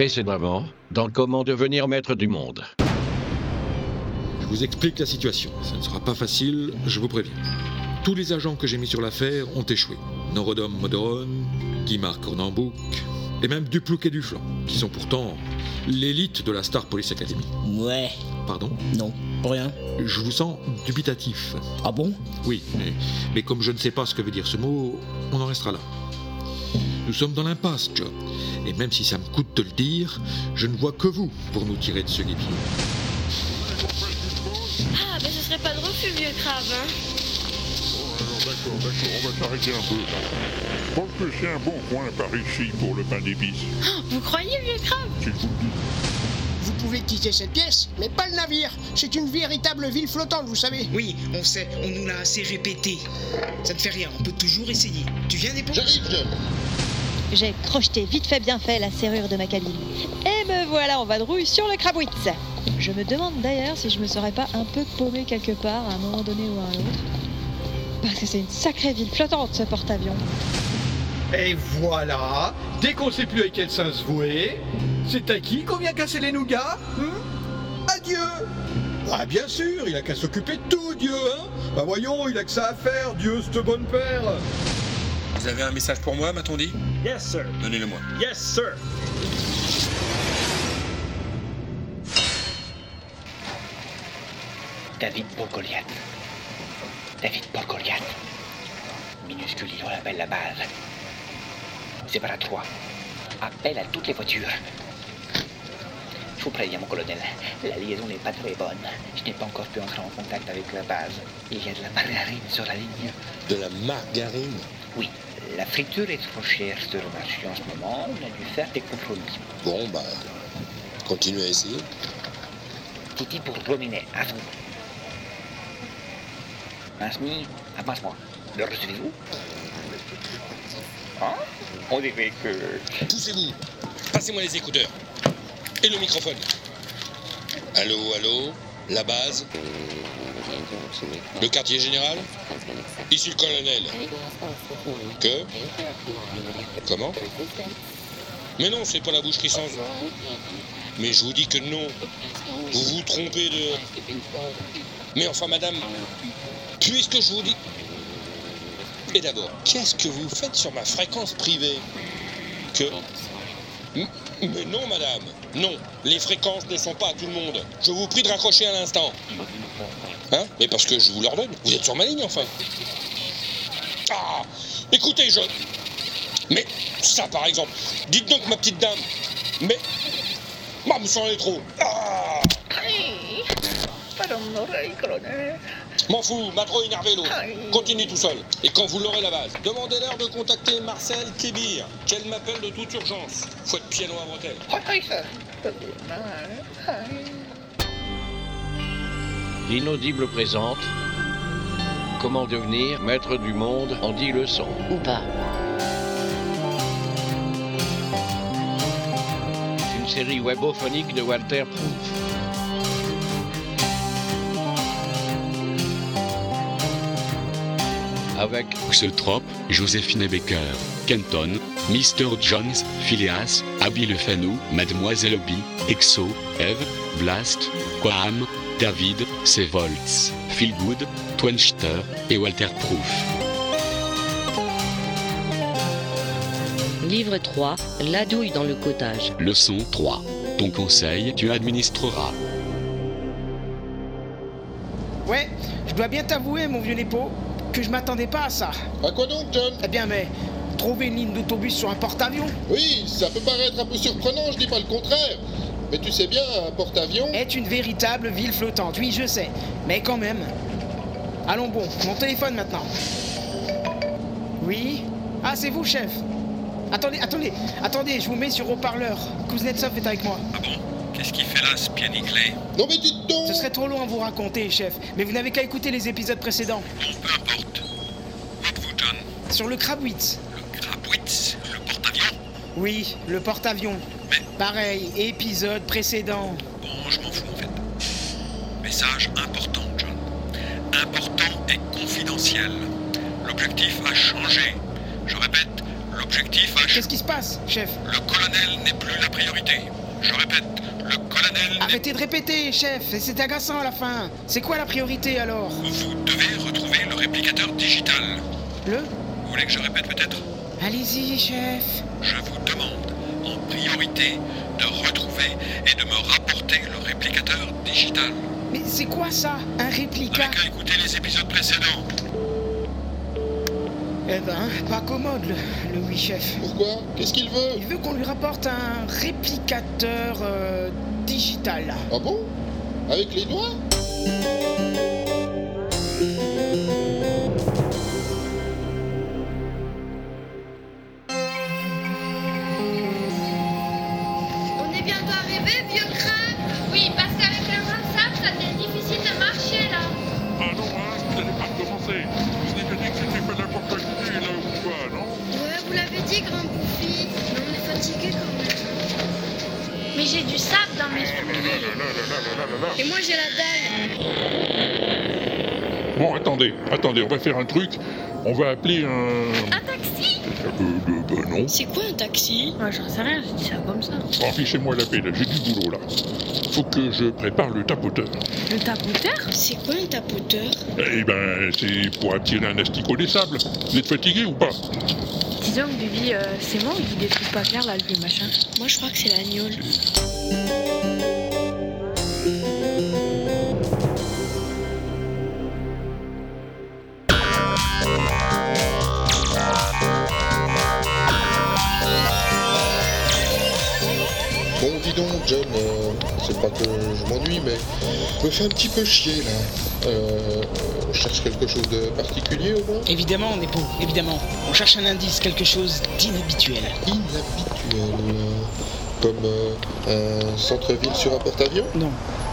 Précédemment, dans Comment devenir maître du monde. Je vous explique la situation. Ça ne sera pas facile, je vous préviens. Tous les agents que j'ai mis sur l'affaire ont échoué. Norodom Modon, Guimard Cornambouc, et même Duplouc et Duflan, qui sont pourtant l'élite de la Star Police Academy. Ouais. Pardon Non, rien. Je vous sens dubitatif. Ah bon? Oui, mais, mais comme je ne sais pas ce que veut dire ce mot, on en restera là. Nous sommes dans l'impasse, John. Et même si ça me coûte de le dire, je ne vois que vous pour nous tirer de ce guépier. Ah, ben ce serait pas de refus, vieux crabe, hein Alors d'accord, d'accord, on va s'arrêter un peu. Je pense que c'est un bon coin par ici pour le pain d'épices. Vous croyez, vieux crabe Si je vous le dis. Vous pouvez quitter cette pièce, mais pas le navire. C'est une véritable ville flottante, vous savez. Oui, on sait, on nous l'a assez répété. Ça ne fait rien, on peut toujours essayer. Tu viens des J'arrive, John. J'ai crocheté vite fait bien fait la serrure de ma cabine. Et me voilà en vadrouille sur le Crabwitz. Je me demande d'ailleurs si je me serais pas un peu paumé quelque part à un moment donné ou à un autre. Parce que c'est une sacrée ville flottante ce porte-avions. Et voilà, dès qu'on sait plus à quel sens se vouer, c'est à qui qu'on vient casser les nougats hein? Adieu Ah bien sûr, il a qu'à s'occuper de tout, Dieu, hein? Bah voyons, il a que ça à faire, Dieu, cette bonne père Vous avez un message pour moi, m'a-t-on dit? Yes, sir. Donnez-le-moi. Yes, sir. David pour Goliath. David pour Goliath. Minuscule, il appelle la base. C'est pas à trois. Appel à toutes les voitures. Je vous préviens, mon colonel, la liaison n'est pas très bonne. Je n'ai pas encore pu entrer en contact avec la base. Il y a de la margarine sur la ligne. De la margarine? Oui, la friture est trop chère sur le marché en ce moment. On a dû faire des compromis. Bon, bah. Continue à essayer. Titi pour Rominet, à vous. Masmi, avance-moi. Le recevez-vous Hein? On dirait que... Poussez-vous Passez-moi les écouteurs. Et le microphone. Allô, allô? La base. Le quartier général. Ici le colonel. Que? Comment? Mais non, c'est pas la boucherie sans... Mais je vous dis que non. Vous vous trompez de... Mais enfin, madame, puisque je vous dis... Et d'abord, qu'est-ce que vous faites sur ma fréquence privée? Que... Mais non, madame. Non, les fréquences ne sont pas à tout le monde. Je vous prie de raccrocher à l'instant. Hein? Mais parce que je vous l'ordonne. Vous êtes sur ma ligne, enfin. Ah Écoutez, je... Mais ça, par exemple. Dites donc, ma petite dame. Mais... Moi, me s'en est trop. Ah Pardon, colonel. M'en fous, m'a trop énervé l'autre. Continue tout seul. Et quand vous l'aurez la base, demandez-leur de contacter Marcel Kébir, qu'elle m'appelle de toute urgence. Faut être piano à bretelles. L'inaudible présente Comment devenir maître du monde en 10 leçons. Ou pas. Une série webophonique de Walter Proof. Avec Uxeltrop, Joséphine Baker, Kenton, Mr. Jones, Phileas, Abby Le Fanu, Mademoiselle Obi, Exo, Eve, Blast, Quaham, David, Sevolts, Philgood, Twenster et Walter Proof. Livre 3, La douille dans le cottage. Leçon 3. Ton conseil, tu administreras. Ouais, je dois bien t'avouer, mon vieux Nepo, que je m'attendais pas à ça. À quoi donc, John Eh bien, mais trouver une ligne d'autobus sur un porte-avions Oui, ça peut paraître un peu surprenant, je dis pas le contraire. Mais tu sais bien, un porte-avions... est une véritable ville flottante. Oui, je sais, mais quand même. Allons bon, mon téléphone maintenant. Oui Ah, c'est vous, chef Attendez, attendez, attendez, je vous mets sur haut-parleur. Kuznetsov est avec moi. Ah bon Qu'est-ce qu'il fait là, ce pianiglé Non mais dites donc Ce serait trop long à vous raconter, chef, mais vous n'avez qu'à écouter les épisodes précédents. Bon, peu importe. Où êtes-vous, John Sur le Krabwitz. Le Krabwitz Le porte-avions Oui, le porte-avions. Mais- Pareil, épisode précédent. Bon, je m'en fous, en fait. Message important, John. Important et confidentiel. L'objectif a changé. Je répète, L'objectif H. Qu'est-ce qui se passe, chef? Le colonel n'est plus la priorité. Je répète, le colonel Arrêtez de répéter, chef, c'est agaçant à la fin. C'est quoi la priorité alors? Vous devez retrouver le réplicateur digital. Le? Vous voulez que je répète peut-être? Allez-y, chef. Je vous demande en priorité de retrouver et de me rapporter le réplicateur digital. Mais c'est quoi ça Un réplica? N'avez qu'à écouter les épisodes précédents. Eh ben, pas commode le, le oui chef. Pourquoi? Qu'est-ce qu'il veut? Il veut qu'on lui rapporte un réplicateur euh, digital. Ah bon? Avec les doigts? Attendez, on va faire un truc. On va appeler un... Un taxi? Euh, euh, bah non. C'est quoi un taxi? Ouais, j'en sais rien, je dis ça comme ça. Bon, fichez-moi la paix, là, j'ai du boulot, là. Faut que je prépare le tapoteur. Le tapoteur? C'est quoi un tapoteur? Eh ben, c'est pour attirer un asticot des sables. Vous êtes fatigué ou pas? Disons que Bibi, euh, c'est moi ou il dit des trucs pas clairs là, le vieux machin Moi, je crois que c'est l'agneau. John, euh, c'est pas que je m'ennuie, mais me fais un petit peu chier là. Euh, on cherche quelque chose de particulier au moins Évidemment, on est beau, évidemment. On cherche un indice, quelque chose d'inhabituel. Inhabituel. euh, Comme euh, un centre-ville sur un porte-avions? Non,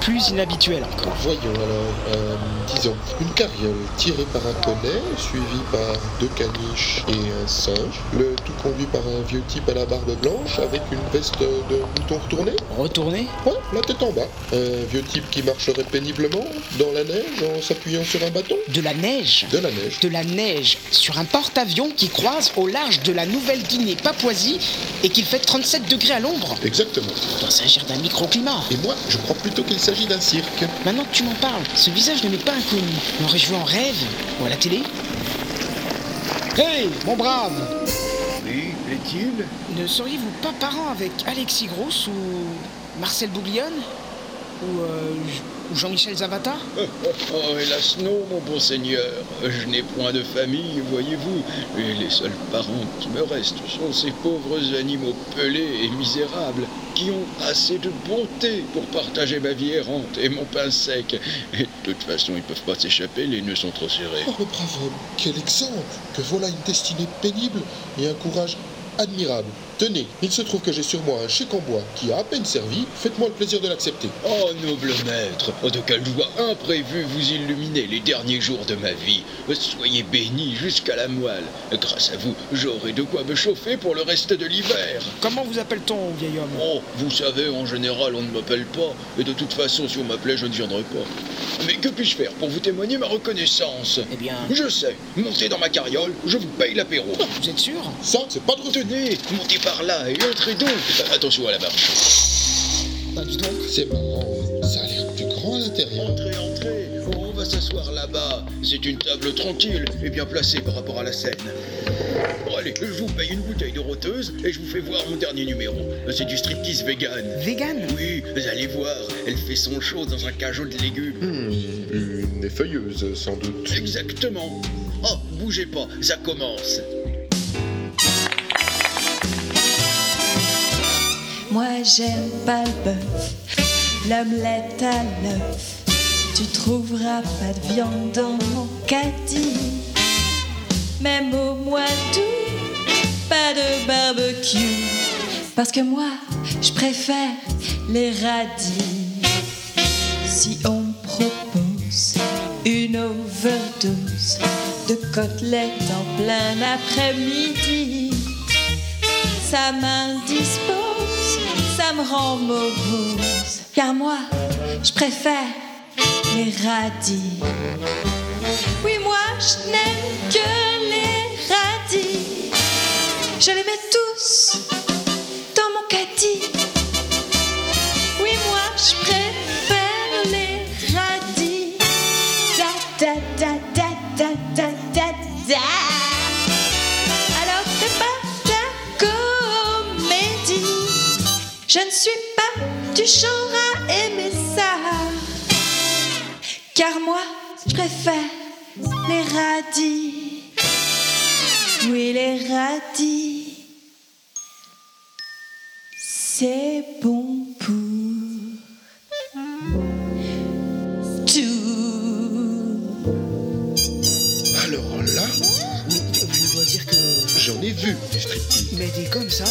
plus inhabituel encore. Voyons alors, euh, disons, une carriole tirée par un poney, suivie par deux caniches et un singe, le tout conduit par un vieux type à la barbe blanche avec une veste de bouton retourné Retourné Ouais, la tête en bas. Un vieux type qui marcherait péniblement dans la neige en s'appuyant sur un bâton De la neige De la neige. De la neige sur un porte-avions qui croise au large de la Nouvelle-Guinée Papouasie et qu'il fait 37 degrés à l'ombre. Exactement. Il doit s'agir d'un microclimat. Et moi, je crois plutôt qu'il s'agit d'un cirque. Maintenant que tu m'en parles, ce visage ne m'est pas inconnu. L'aurais-je vu en rêve ou à la télé? Hey, mon brave Oui, plaît-il Ne seriez-vous pas parent avec Alexis Gross ou Marcel Bouglione? Ou, euh, ou Jean-Michel Zavata? Oh, hélas non, mon bon seigneur. Je n'ai point de famille, voyez-vous. Et les seuls parents qui me restent sont ces pauvres animaux pelés et misérables qui ont assez de bonté pour partager ma vie errante et mon pain sec. Et de toute façon, ils peuvent pas s'échapper, les nœuds sont trop serrés. Oh, le brave homme, quel exemple Que voilà une destinée pénible et un courage admirable. Tenez, il se trouve que j'ai sur moi un chèque en bois qui a à peine servi. Faites-moi le plaisir de l'accepter. Oh, noble maître, oh, de quelle joie imprévue vous illuminez les derniers jours de ma vie. Soyez bénis jusqu'à la moelle. Grâce à vous, j'aurai de quoi me chauffer pour le reste de l'hiver. Comment vous appelle-t-on, vieil homme? Oh, vous savez, en général, on ne m'appelle pas. Et de toute façon, si on m'appelait, je ne viendrais pas. Mais que puis-je faire pour vous témoigner ma reconnaissance? Eh bien... Je sais. Montez dans ma carriole, je vous paye l'apéro. Vous êtes sûr? Ça, c'est pas de Tenez, montez par là et entrez donc. Attention à la marche. Bah, dis donc. C'est marrant, ça a l'air plus grand à l'intérieur. Entrez, entrez. On va s'asseoir là-bas. C'est une table tranquille et bien placée par rapport à la scène. Bon, allez, je vous paye une bouteille de roteuse et je vous fais voir mon dernier numéro. C'est du striptease vegan. Vegan? Oui, vous allez voir. Elle fait son show dans un cajot de légumes. Hmm, une effeuilleuse, sans doute. Exactement. Oh, bougez pas, ça commence. Moi j'aime pas le bœuf, l'omelette à l'œuf. Tu trouveras pas de viande dans mon caddie. Même au mois d'août, pas de barbecue. Parce que moi, je préfère les radis. Si on me propose une overdose de côtelettes en plein après-midi, ça m'indispose, me rend morose. Car moi, je préfère les radis. Oui, moi, je n'aime que les radis. Je les mets tous radis. Oui, les radis. C'est bon pour tout. Alors là, Je dois dire que. j'en ai vu des striptease. Mais dit comme ça.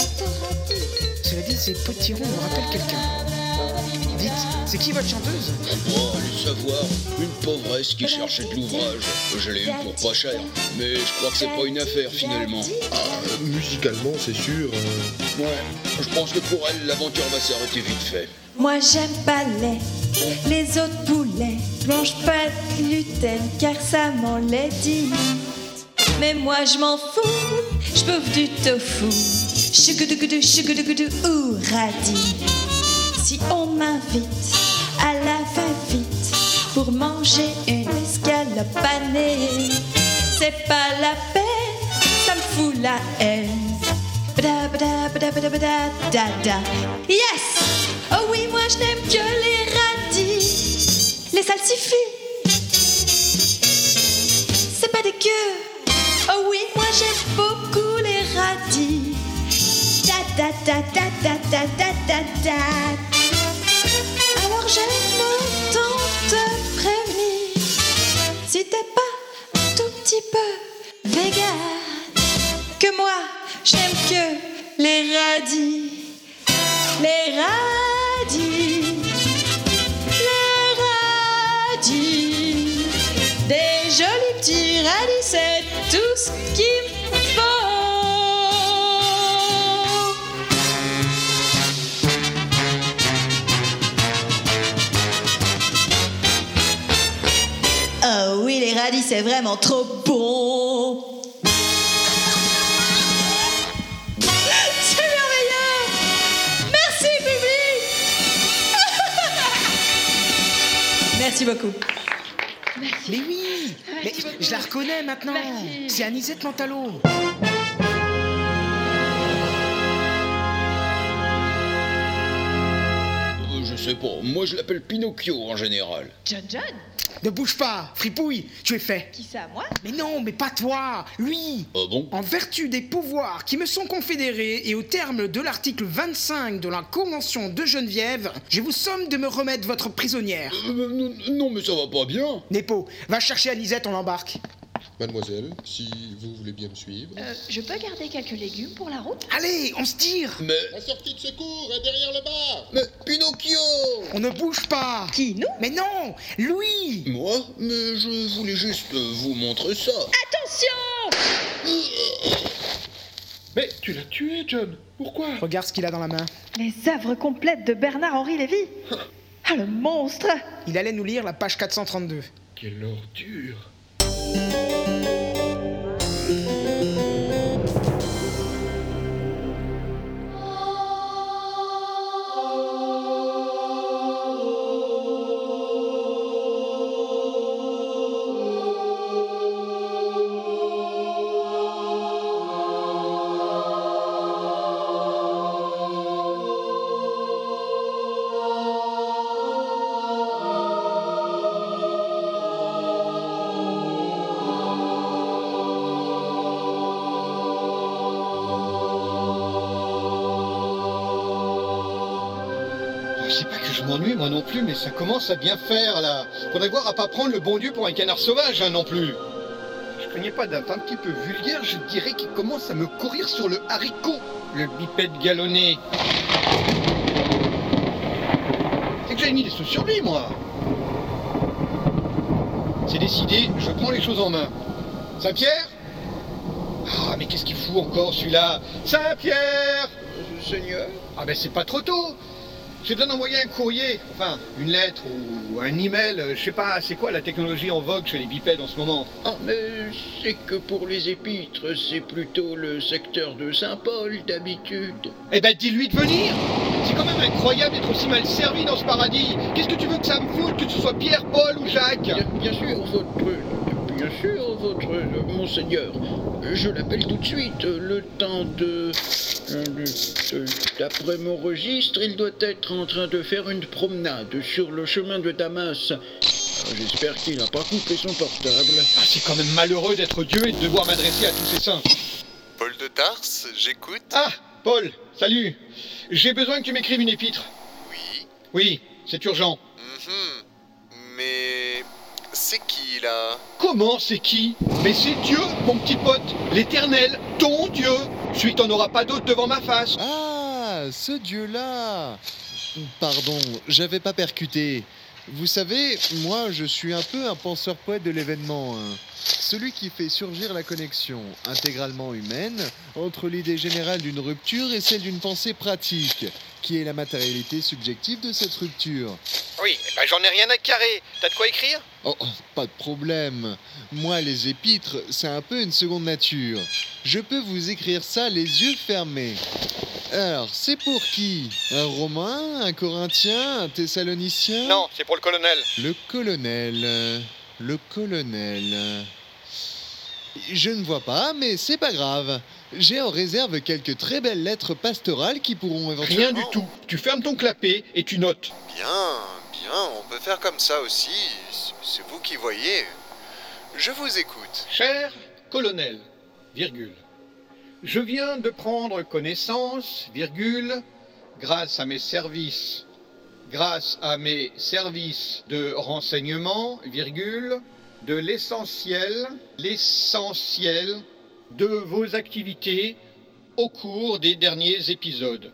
Cela dit, ces petits ronds me rappellent quelqu'un. Dites, c'est qui votre chanteuse? Oh, allez savoir, une pauvresse qui cherchait de l'ouvrage. Je l'ai eu pour pas cher, mais je crois que c'est pas une affaire finalement. Ah, musicalement, c'est sûr. euh, Ouais, je pense que pour elle, l'aventure va s'arrêter vite fait. Moi j'aime pas les, les autres poulets. Mange pas de gluten car ça m'enlaidit. Mais moi je m'en fous, je bouffe du tofu. Chugoudougou, chugoudougou ou radis. Si on m'invite à la va-vite pour manger une escalope panée, c'est pas la peine, ça me fout la haine. Yes! Oh oui, moi je n'aime que les radis. Les salsifis. C'est pas dégueu. Oh oui, moi j'aime beaucoup les radis. Da da da da da da da da da. J'aime que les radis. Les radis. Les radis. Des jolis petits radis, c'est tout ce faut. Oh oui, les radis, c'est vraiment trop Merci beaucoup. Mais oui. Mais je la reconnais maintenant. C'est Anisette Mantalo Euh, je sais pas, moi je l'appelle Pinocchio en général. John John? Ne bouge pas Fripouille Tu es fait Qui ça, moi? Mais non, mais pas toi Lui Ah bon? En vertu des pouvoirs qui me sont confédérés et au terme de l'article 25 de la Convention de Geneviève, je vous somme de me remettre votre prisonnière. Euh, non, non, mais ça va pas bien. Nepo, va chercher Anisette, on l'embarque. Mademoiselle, si vous voulez bien me suivre. Euh, je peux garder quelques légumes pour la route? Allez, on se tire Mais. La sortie de secours est derrière le bar Mais Pinocchio On ne bouge pas Qui, nous? Mais non Lui Moi? Mais je voulais juste vous montrer ça. Attention Mais tu l'as tué, John. Pourquoi? Regarde ce qu'il a dans la main. Les œuvres complètes de Bernard-Henri Lévy Ah, le monstre Il allait nous lire la page 432. Quelle ordure. C'est pas que je m'ennuie moi non plus, mais ça commence à bien faire là. Faudrait voir à pas prendre le bon Dieu pour un canard sauvage hein, non plus. Je connais pas date un petit peu vulgaire, je dirais qu'il commence à me courir sur le haricot, le bipède galonné. C'est que j'ai mis des sous sur lui moi. C'est décidé, je prends les choses en main. Saint-Pierre? Ah mais qu'est-ce qu'il fout encore celui-là? Saint-Pierre Seigneur? Ah ben c'est pas trop tôt J'ai besoin d'envoyer un courrier, enfin, une lettre ou un email, euh, je sais pas, c'est quoi la technologie en vogue chez les bipèdes en ce moment? Ah, mais c'est que pour les épîtres, c'est plutôt le secteur de Saint-Paul d'habitude. Eh ben dis-lui de venir! C'est quand même incroyable d'être aussi mal servi dans ce paradis. Qu'est-ce que tu veux que ça me foute, que ce soit Pierre, Paul ou Jacques? Bien, bien sûr, votre... Bien sûr, votre... euh, Monseigneur. Je l'appelle tout de suite, euh, le temps de... euh, de- D'après mon registre, il doit être en train de faire une promenade sur le chemin de Damas. Alors, J'espère qu'il n'a pas coupé son portable. Ah, c'est quand même malheureux d'être Dieu et de devoir m'adresser à tous ces saints. Paul de Tarse, j'écoute. Ah, Paul, salut J'ai besoin que tu m'écrives une épître. Oui. Oui, c'est urgent. Mhm. C'est qui là Comment c'est qui Mais c'est Dieu, mon petit pote, l'éternel, ton Dieu, celui que t'en auras pas d'autre devant ma face. Ah, ce dieu-là Pardon, j'avais pas percuté. Vous savez, moi je suis un peu un penseur poète de l'événement. hein. Celui qui fait surgir la connexion intégralement humaine entre l'idée générale d'une rupture et celle d'une pensée pratique, qui est la matérialité subjective de cette rupture. Oui, bah j'en ai rien à carrer. T'as de quoi écrire? Oh, oh, pas de problème. Moi, les épîtres, c'est un peu une seconde nature. Je peux vous écrire ça les yeux fermés. Alors, c'est pour qui? Un Romain Un Corinthien Un Thessalonicien? Non, c'est pour le colonel. Le colonel. Le colonel. Je ne vois pas, mais c'est pas grave. J'ai en réserve quelques très belles lettres pastorales qui pourront éventuellement... Rien du tout. Tu fermes ton clapet et tu notes. Bien, bien, on peut faire comme ça aussi. C'est- C'est vous qui voyez. Je vous écoute. Cher colonel, virgule. Je viens de prendre connaissance, virgule, grâce à mes services, grâce à mes services de renseignement, virgule, de l'essentiel, l'essentiel de vos activités au cours des derniers épisodes.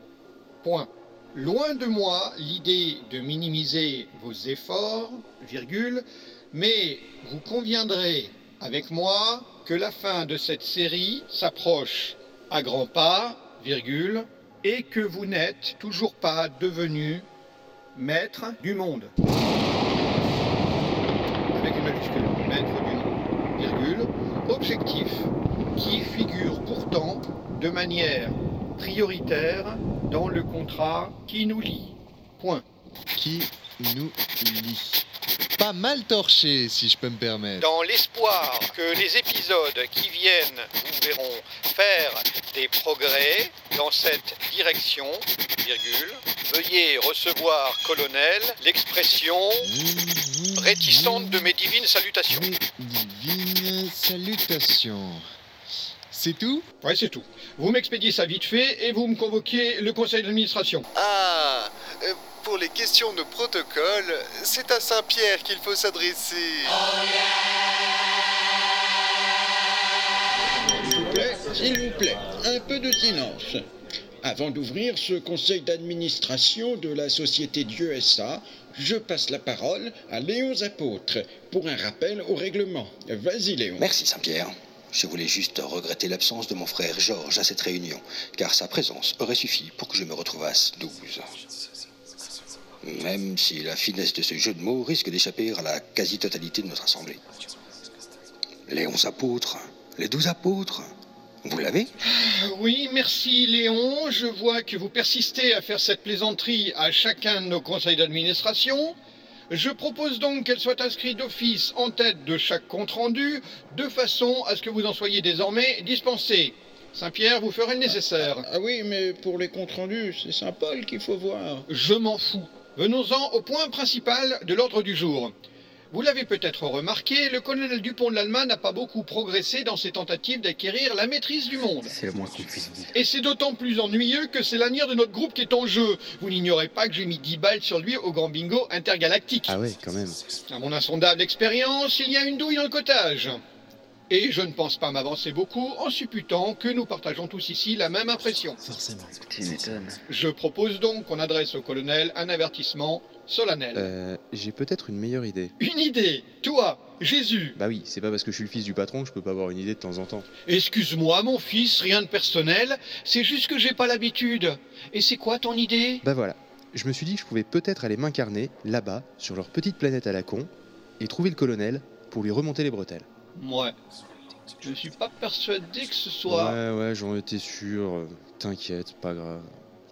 Point. Loin de moi l'idée de minimiser vos efforts, virgule, mais vous conviendrez avec moi que la fin de cette série s'approche à grands pas, virgule, et que vous n'êtes toujours pas devenu maître du monde. Avec une majuscule, maître du monde, virgule, objectif qui figure pourtant de manière prioritaire dans le contrat qui nous lie. Point. Qui nous lit. Pas mal torché, si je peux me permettre. Dans l'espoir que les épisodes qui viennent vous verront faire des progrès dans cette direction, virgule, veuillez recevoir, colonel, l'expression réticente de mes divines salutations. Divine salutation. C'est tout Ouais, c'est tout. Vous m'expédiez ça vite fait et vous me convoquez le conseil d'administration. Ah, euh, pour les questions de protocole, c'est à Saint-Pierre qu'il faut s'adresser. S'il vous plaît, s'il vous plaît, un peu de silence. Avant d'ouvrir ce conseil d'administration de la société Dieu SA, je passe la parole à Léon Apôtre pour un rappel au règlement. Vas-y Léon. Merci Saint-Pierre. Je voulais juste regretter l'absence de mon frère Georges à cette réunion, car sa présence aurait suffi pour que je me retrouvasse douze. Même si la finesse de ce jeu de mots risque d'échapper à la quasi-totalité de notre assemblée. Les onze apôtres, les douze apôtres, vous l'avez? Oui, merci Léon. Je vois que vous persistez à faire cette plaisanterie à chacun de nos conseils d'administration. Je propose donc qu'elle soit inscrite d'office en tête de chaque compte-rendu, de façon à ce que vous en soyez désormais dispensé. Saint-Pierre, vous ferez le nécessaire. Ah oui, mais pour les comptes rendus, c'est Saint-Paul qu'il faut voir. Je m'en fous. Venons-en au point principal de l'ordre du jour. Vous l'avez peut-être remarqué, le colonel Dupont de l'Allemagne n'a pas beaucoup progressé dans ses tentatives d'acquérir la maîtrise du monde. C'est le moins qu'on puisse dire. Et c'est d'autant plus ennuyeux que c'est l'avenir de notre groupe qui est en jeu. Vous n'ignorez pas que j'ai mis 10 balles sur lui au grand bingo intergalactique. Ah ouais, quand même. À mon insondable expérience, il y a une douille dans le cottage. Et je ne pense pas m'avancer beaucoup en supputant que nous partageons tous ici la même impression. Forcément. M'étonnes. Je propose donc qu'on adresse au colonel un avertissement solennel. Euh, j'ai peut-être une meilleure idée. Une idée Toi, Jésus Bah oui, c'est pas parce que je suis le fils du patron que je peux pas avoir une idée de temps en temps. Excuse-moi, mon fils, rien de personnel, c'est juste que j'ai pas l'habitude. Et c'est quoi ton idée? Bah voilà. je me suis dit que je pouvais peut-être aller m'incarner là-bas, sur leur petite planète à la con, et trouver le colonel pour lui remonter les bretelles. Ouais. Je suis pas persuadé que ce soit. Ouais, ouais, j'en étais sûr. euh, T'inquiète, pas grave.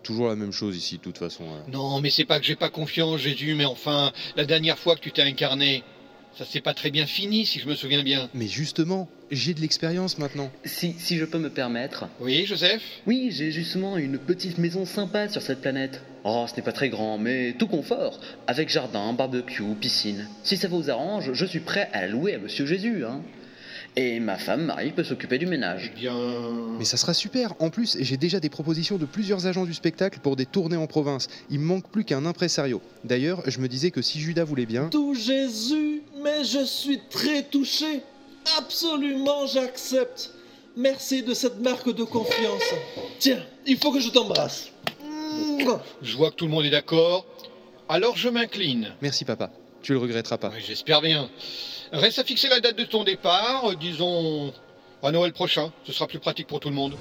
Toujours la même chose ici, de toute façon. hein. Non, mais c'est pas que j'ai pas confiance, Jésus, mais enfin, la dernière fois que tu t'es incarné, ça s'est pas très bien fini, si je me souviens bien. Mais justement, j'ai de l'expérience maintenant. Si, si je peux me permettre. Oui, Joseph? Oui, j'ai justement une petite maison sympa sur cette planète. Oh, ce n'est pas très grand, mais tout confort. Avec jardin, barbecue, piscine. Si ça vous arrange, je suis prêt à la louer à Monsieur Jésus, hein. Et ma femme, Marie, peut s'occuper du ménage. Bien. Mais ça sera super. En plus, j'ai déjà des propositions de plusieurs agents du spectacle pour des tournées en province. Il me manque plus qu'un impresario. D'ailleurs, je me disais que si Judas voulait bien. Tout Jésus, mais je suis très touché. Absolument, j'accepte. Merci de cette marque de confiance. Tiens, il faut que je t'embrasse. Je vois que tout le monde est d'accord. Alors je m'incline. Merci papa. Tu le regretteras pas. Oui, J'espère bien. Reste à fixer la date de ton départ, euh, disons à Noël prochain. Ce sera plus pratique pour tout le monde.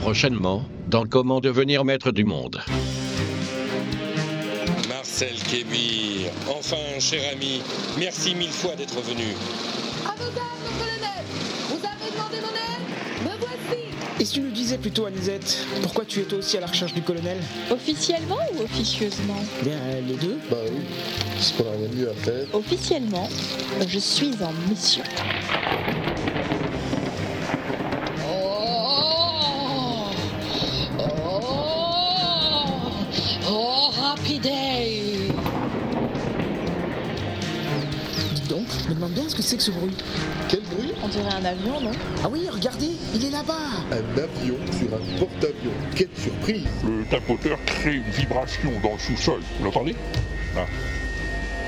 Prochainement, dans Comment devenir maître du monde. Marcel Kébir, enfin, cher ami, merci mille fois d'être venu. Si tu nous disais plutôt, Anisette, pourquoi tu es toi aussi à la recherche du colonel Officiellement ou officieusement Bien, les deux. Bah oui, parce qu'on a rien à faire. Officiellement, je suis en mission. Oh Oh Oh demande bien ce que c'est que ce bruit. Quel bruit On dirait un avion, non? Ah oui, regardez, il est là-bas Un avion sur un porte-avions. Quelle surprise Le tapoteur crée une vibration dans le sous-sol. Vous l'entendez? Là.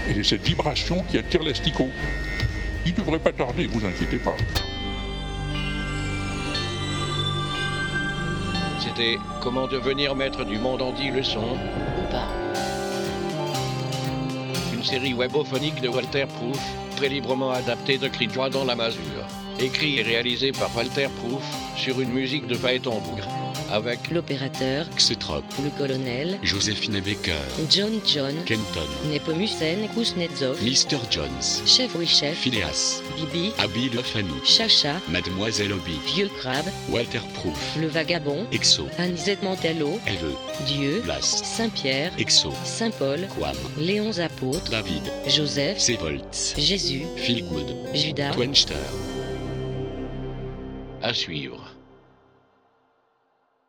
Et c'est cette vibration qui attire l'asticot. Il devrait pas tarder, vous inquiétez pas. C'était Comment devenir maître du monde en 10 leçons? Une série webophonique de Walter Proof, très librement adaptée de Cri joie dans la masure. Écrit et réalisé par Walter Proof sur une musique de Phaéton Bougre. Avec L'opérateur, Xetrop, le colonel, Joséphine Baker, John John, Kenton, Nepomucen Kuznetsov, Mr. Jones, Chef oui chef, Phileas, Bibi, Abby Le Fanou, Chacha, Mademoiselle Obi, Vieux Crabe, Walter Proof, le vagabond, Exo, Anisette Mantello, Eve, Dieu, Blast, Saint-Pierre, Exo, Saint-Paul, Quam, Léon Apôtres, David, Joseph, Sevoltz, Jésus, Philgood, Judas, Twenster. à suivre.